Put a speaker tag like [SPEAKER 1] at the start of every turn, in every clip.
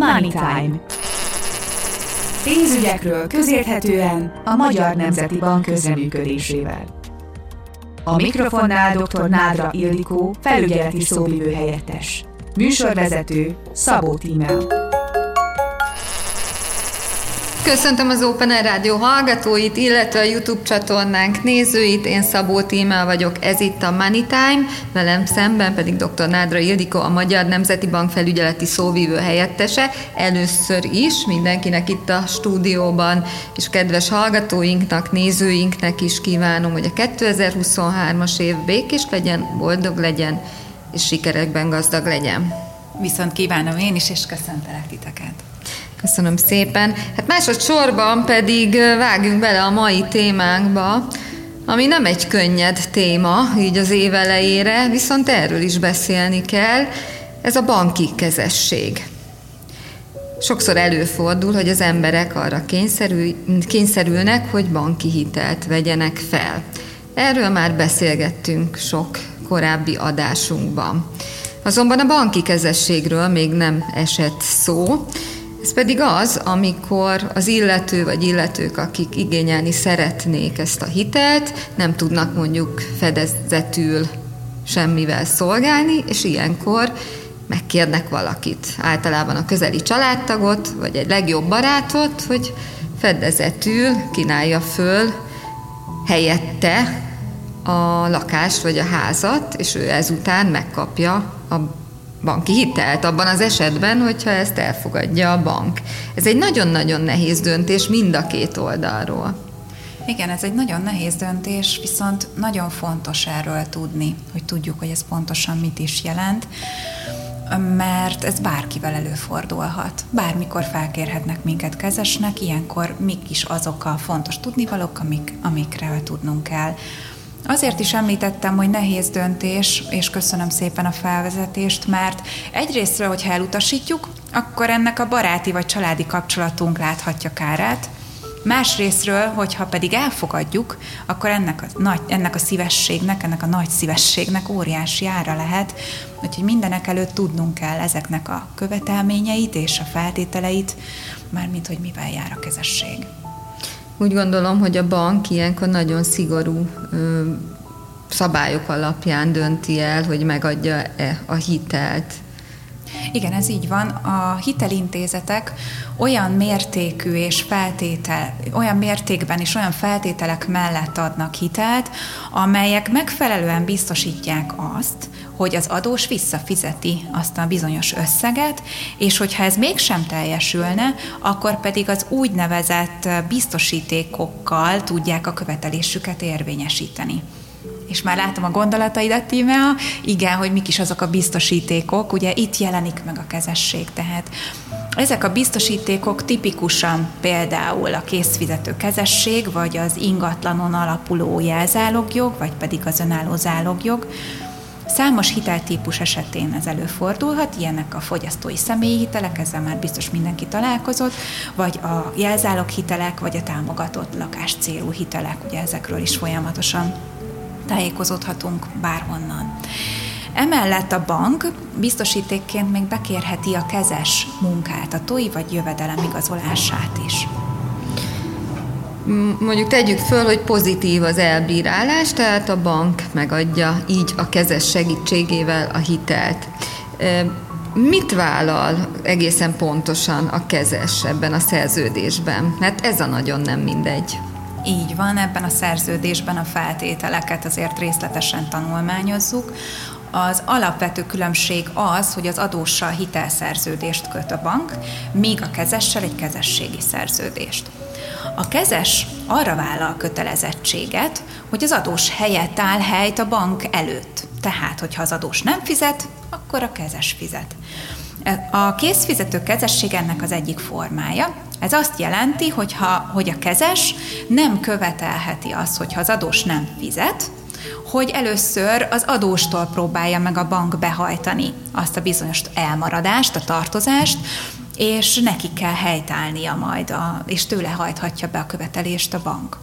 [SPEAKER 1] Money Time. Pénzügyekről közérthetően a Magyar Nemzeti Bank közreműködésével. A mikrofonnál dr. Nádra Ildikó, felügyeleti szóvivő helyettes. Műsorvezető Szabó Tímea.
[SPEAKER 2] Köszöntöm az Open Air Rádió hallgatóit, illetve a YouTube csatornánk nézőit. Én Szabó Tímel vagyok, ez itt a Money Time, velem szemben pedig dr. Nádra Ildikó, a Magyar Nemzeti Bank felügyeleti szóvívő helyettese. Először is mindenkinek itt a stúdióban, és kedves hallgatóinknak, nézőinknek is kívánom, hogy a 2023-as év békés legyen, boldog legyen, és sikerekben gazdag legyen.
[SPEAKER 3] Viszont kívánom én is, és köszöntelek titeket.
[SPEAKER 2] Köszönöm szépen. Hát másodszorban pedig vágjunk bele a mai témánkba, ami nem egy könnyed téma, így az év elejére, viszont erről is beszélni kell. Ez a banki kezesség. Sokszor előfordul, hogy az emberek arra kényszerül, kényszerülnek, hogy banki hitelt vegyenek fel. Erről már beszélgettünk sok korábbi adásunkban. Azonban a banki kezességről még nem esett szó, ez pedig az, amikor az illető vagy illetők, akik igényelni szeretnék ezt a hitelt, nem tudnak mondjuk fedezetül semmivel szolgálni, és ilyenkor megkérnek valakit, általában a közeli családtagot, vagy egy legjobb barátot, hogy fedezetül kínálja föl helyette a lakást vagy a házat, és ő ezután megkapja a banki hitelt abban az esetben, hogyha ezt elfogadja a bank. Ez egy nagyon-nagyon nehéz döntés mind a két oldalról.
[SPEAKER 3] Igen, ez egy nagyon nehéz döntés, viszont nagyon fontos erről tudni, hogy tudjuk, hogy ez pontosan mit is jelent, mert ez bárkivel előfordulhat. Bármikor felkérhetnek minket kezesnek, ilyenkor mik is azok a fontos tudnivalók, amik, amikre tudnunk kell. Azért is említettem, hogy nehéz döntés, és köszönöm szépen a felvezetést, mert egyrésztről, hogyha elutasítjuk, akkor ennek a baráti vagy családi kapcsolatunk láthatja kárát, Másrésztről, hogyha pedig elfogadjuk, akkor ennek a, nagy, ennek a szívességnek, ennek a nagy szívességnek óriási ára lehet, úgyhogy mindenek előtt tudnunk kell ezeknek a követelményeit és a feltételeit, mármint hogy mivel jár a kezesség.
[SPEAKER 2] Úgy gondolom, hogy a bank ilyenkor nagyon szigorú szabályok alapján dönti el, hogy megadja-e a hitelt.
[SPEAKER 3] Igen, ez így van. A hitelintézetek olyan mértékű és feltétel, olyan mértékben és olyan feltételek mellett adnak hitelt, amelyek megfelelően biztosítják azt, hogy az adós visszafizeti azt a bizonyos összeget, és hogyha ez mégsem teljesülne, akkor pedig az úgynevezett biztosítékokkal tudják a követelésüket érvényesíteni és már látom a gondolataidat, Tímea, igen, hogy mik is azok a biztosítékok, ugye itt jelenik meg a kezesség, tehát. Ezek a biztosítékok tipikusan például a készfizető kezesség, vagy az ingatlanon alapuló jelzálogjog, vagy pedig az önálló zálogjog, Számos hiteltípus esetén ez előfordulhat, ilyenek a fogyasztói személyi hitelek, ezzel már biztos mindenki találkozott, vagy a jelzálog hitelek, vagy a támogatott lakás célú hitelek, ugye ezekről is folyamatosan tájékozódhatunk bárhonnan. Emellett a bank biztosítékként még bekérheti a kezes munkát, a TOI vagy jövedelem igazolását is.
[SPEAKER 2] Mondjuk tegyük föl, hogy pozitív az elbírálás, tehát a bank megadja így a kezes segítségével a hitelt. Mit vállal egészen pontosan a kezes ebben a szerződésben? Mert ez a nagyon nem mindegy.
[SPEAKER 3] Így van, ebben a szerződésben a feltételeket azért részletesen tanulmányozzuk. Az alapvető különbség az, hogy az adóssal hitelszerződést köt a bank, míg a kezessel egy kezességi szerződést. A kezes arra vállal kötelezettséget, hogy az adós helyet áll helyt a bank előtt. Tehát, hogyha az adós nem fizet, akkor a kezes fizet. A készfizető kezesség ennek az egyik formája. Ez azt jelenti, hogyha, hogy a kezes nem követelheti azt, hogyha az adós nem fizet, hogy először az adóstól próbálja meg a bank behajtani azt a bizonyos elmaradást, a tartozást, és neki kell helytállnia majd, a, és tőle hajthatja be a követelést a bank.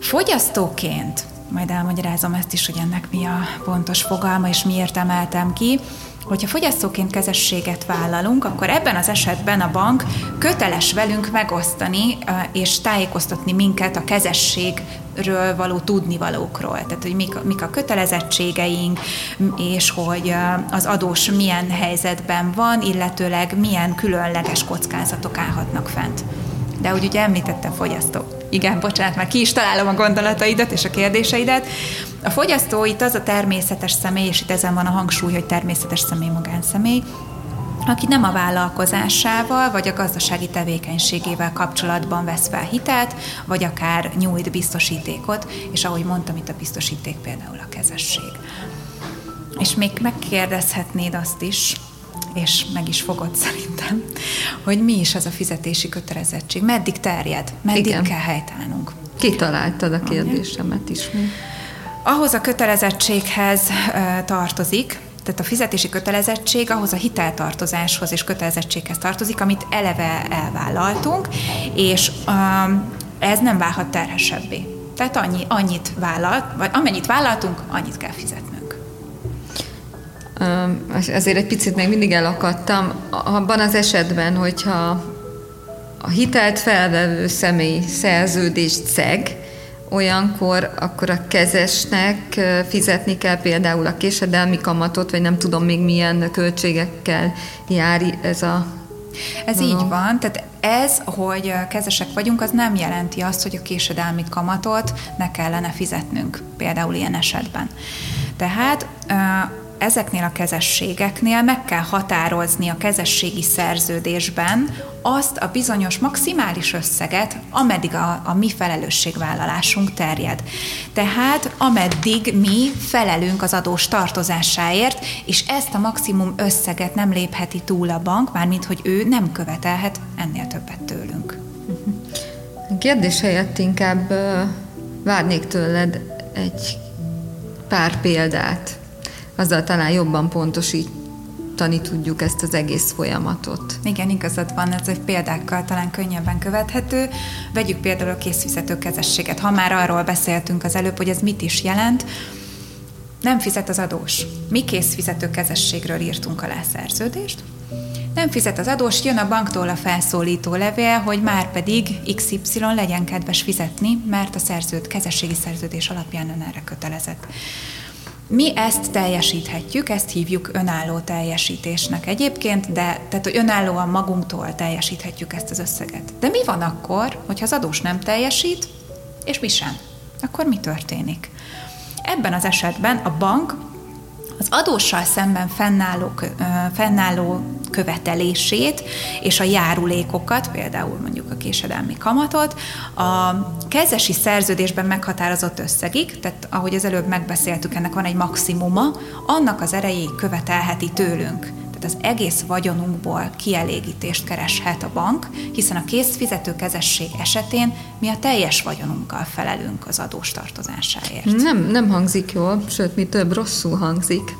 [SPEAKER 3] Fogyasztóként, majd elmagyarázom ezt is, hogy ennek mi a pontos fogalma, és miért emeltem ki, hogyha fogyasztóként kezességet vállalunk, akkor ebben az esetben a bank köteles velünk megosztani és tájékoztatni minket a kezességről való tudnivalókról. Tehát, hogy mik, mik a kötelezettségeink, és hogy az adós milyen helyzetben van, illetőleg milyen különleges kockázatok állhatnak fent. De úgy ugye említettem fogyasztó. Igen, bocsánat, már ki is találom a gondolataidat és a kérdéseidet. A fogyasztó itt az a természetes személy, és itt ezen van a hangsúly, hogy természetes személy, magánszemély, aki nem a vállalkozásával vagy a gazdasági tevékenységével kapcsolatban vesz fel hitelt, vagy akár nyújt biztosítékot, és ahogy mondtam, itt a biztosíték például a kezesség. És még megkérdezhetnéd azt is, és meg is fogod szerintem, hogy mi is az a fizetési kötelezettség, meddig terjed, meddig Igen. kell helytállnunk.
[SPEAKER 2] Kitaláltad a kérdésemet is.
[SPEAKER 3] Ahhoz a kötelezettséghez tartozik, tehát a fizetési kötelezettség ahhoz a hiteltartozáshoz és kötelezettséghez tartozik, amit eleve elvállaltunk, és ez nem válhat terhesebbé. Tehát annyi, annyit vállalt, vagy amennyit vállaltunk, annyit kell fizetnünk.
[SPEAKER 2] Ezért egy picit még mindig elakadtam. Abban az esetben, hogyha a hitelt felvevő személy szerződést szeg, olyankor akkor a kezesnek fizetni kell például a késedelmi kamatot, vagy nem tudom még milyen költségekkel jár ez a
[SPEAKER 3] ez Aha. így van, tehát ez, hogy kezesek vagyunk, az nem jelenti azt, hogy a késedelmi kamatot ne kellene fizetnünk, például ilyen esetben. Tehát ezeknél a kezességeknél meg kell határozni a kezességi szerződésben azt a bizonyos maximális összeget, ameddig a, a mi felelősségvállalásunk terjed. Tehát ameddig mi felelünk az adós tartozásáért, és ezt a maximum összeget nem lépheti túl a bank, mármint hogy ő nem követelhet ennél többet tőlünk.
[SPEAKER 2] Kérdés helyett inkább várnék tőled egy pár példát azzal talán jobban pontosítani tudjuk ezt az egész folyamatot.
[SPEAKER 3] Igen, igazad van, ez egy példákkal talán könnyebben követhető. Vegyük például a készfizető kezességet. Ha már arról beszéltünk az előbb, hogy ez mit is jelent, nem fizet az adós. Mi készfizető kezességről írtunk alá szerződést, nem fizet az adós, jön a banktól a felszólító levél, hogy már pedig XY legyen kedves fizetni, mert a szerződ, kezességi szerződés alapján ön erre kötelezett. Mi ezt teljesíthetjük, ezt hívjuk önálló teljesítésnek egyébként, de tehát, hogy önállóan magunktól teljesíthetjük ezt az összeget. De mi van akkor, hogyha az adós nem teljesít, és mi sem? Akkor mi történik? Ebben az esetben a bank az adóssal szemben fennálló, fennálló követelését és a járulékokat, például mondjuk a késedelmi kamatot, a kezesi szerződésben meghatározott összegig, tehát ahogy az előbb megbeszéltük, ennek van egy maximuma, annak az erejéig követelheti tőlünk. Tehát az egész vagyonunkból kielégítést kereshet a bank, hiszen a készfizetőkezesség esetén mi a teljes vagyonunkkal felelünk az adós tartozásáért.
[SPEAKER 2] Nem, nem hangzik jól, sőt, mi több rosszul hangzik.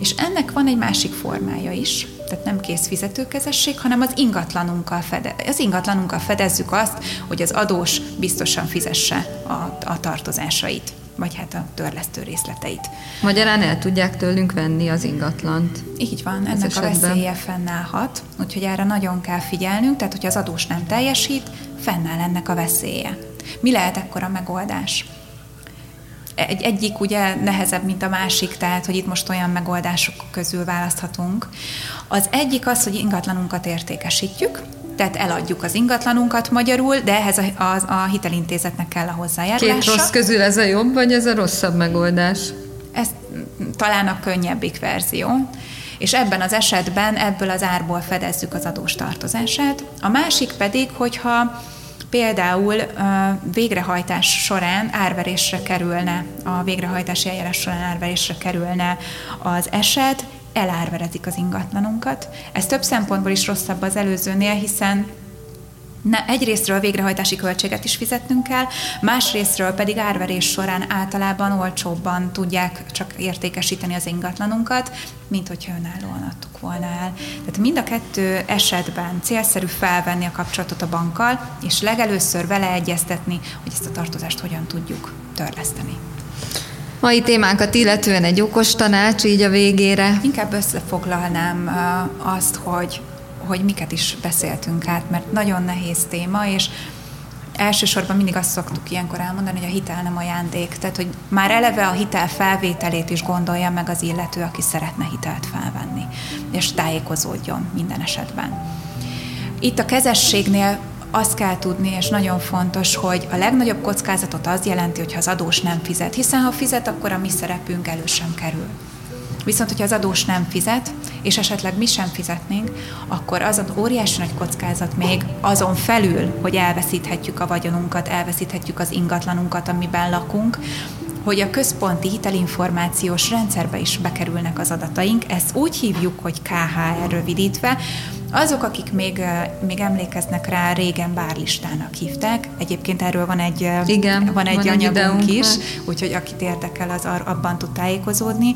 [SPEAKER 3] És ennek van egy másik formája is, tehát nem készfizetőkezesség, hanem az ingatlanunkkal, fede, az ingatlanunkkal fedezzük azt, hogy az adós biztosan fizesse a, a tartozásait vagy hát a törlesztő részleteit.
[SPEAKER 2] Magyarán el tudják tőlünk venni az ingatlant.
[SPEAKER 3] Így van, ennek esetben. a veszélye fennállhat, úgyhogy erre nagyon kell figyelnünk, tehát hogyha az adós nem teljesít, fennáll ennek a veszélye. Mi lehet ekkor a megoldás? Egy, egyik ugye nehezebb, mint a másik, tehát hogy itt most olyan megoldások közül választhatunk. Az egyik az, hogy ingatlanunkat értékesítjük, tehát eladjuk az ingatlanunkat magyarul, de ehhez a, a, a hitelintézetnek kell a hozzájárulása.
[SPEAKER 2] Két rossz közül ez a jobb, vagy ez a rosszabb megoldás?
[SPEAKER 3] Ez talán a könnyebbik verzió és ebben az esetben ebből az árból fedezzük az adós tartozását. A másik pedig, hogyha Például végrehajtás során árverésre kerülne, a végrehajtási eljárás során árverésre kerülne az eset, elárverezik az ingatlanunkat. Ez több szempontból is rosszabb az előzőnél, hiszen ne, egyrésztről végrehajtási költséget is fizetnünk kell, másrésztről pedig árverés során általában olcsóbban tudják csak értékesíteni az ingatlanunkat, mint hogyha önállóan adtuk volna el. Tehát mind a kettő esetben célszerű felvenni a kapcsolatot a bankkal, és legelőször vele egyeztetni, hogy ezt a tartozást hogyan tudjuk törleszteni.
[SPEAKER 2] Mai témánkat illetően egy okos tanács így a végére.
[SPEAKER 3] Inkább összefoglalnám azt, hogy, hogy miket is beszéltünk át, mert nagyon nehéz téma, és elsősorban mindig azt szoktuk ilyenkor elmondani, hogy a hitel nem ajándék. Tehát, hogy már eleve a hitel felvételét is gondolja meg az illető, aki szeretne hitelt felvenni, és tájékozódjon minden esetben. Itt a kezességnél azt kell tudni, és nagyon fontos, hogy a legnagyobb kockázatot az jelenti, hogyha az adós nem fizet, hiszen ha fizet, akkor a mi szerepünk elő sem kerül. Viszont, hogyha az adós nem fizet, és esetleg mi sem fizetnénk, akkor az az óriási nagy kockázat még azon felül, hogy elveszíthetjük a vagyonunkat, elveszíthetjük az ingatlanunkat, amiben lakunk, hogy a központi hitelinformációs rendszerbe is bekerülnek az adataink. Ezt úgy hívjuk, hogy KHR rövidítve, azok, akik még, még emlékeznek rá, régen bárlistának hívták. Egyébként erről van egy,
[SPEAKER 2] Igen,
[SPEAKER 3] van egy van anyagunk egy is, úgyhogy akit érdekel, az abban tud tájékozódni.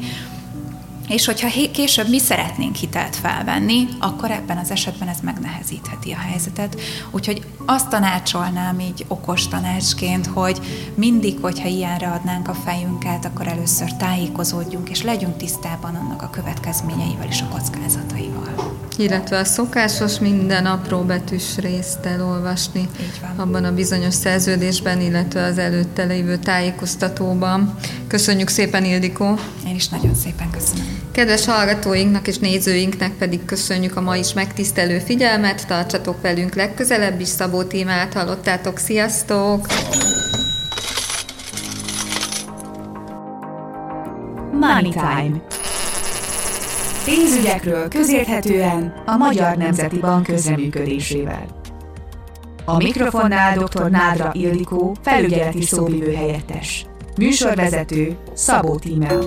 [SPEAKER 3] És hogyha később mi szeretnénk hitelt felvenni, akkor ebben az esetben ez megnehezítheti a helyzetet. Úgyhogy azt tanácsolnám így okos tanácsként, hogy mindig, hogyha ilyenre adnánk a fejünket, akkor először tájékozódjunk, és legyünk tisztában annak a következményeivel és a kockázataival.
[SPEAKER 2] Illetve a szokásos minden apró betűs részt elolvasni
[SPEAKER 3] Így van.
[SPEAKER 2] abban a bizonyos szerződésben, illetve az előtte lévő tájékoztatóban. Köszönjük szépen, Ildikó!
[SPEAKER 3] Én is nagyon szépen köszönöm.
[SPEAKER 2] Kedves hallgatóinknak és nézőinknek pedig köszönjük a ma is megtisztelő figyelmet, tartsatok velünk legközelebb is, Szabó témát hallottátok, sziasztok!
[SPEAKER 1] Money Time. Pénzügyekről közérthetően a Magyar Nemzeti Bank közreműködésével. A mikrofonnál dr. Nádra Ildikó, felügyeleti szóvivő helyettes. Műsorvezető Szabó Tímea.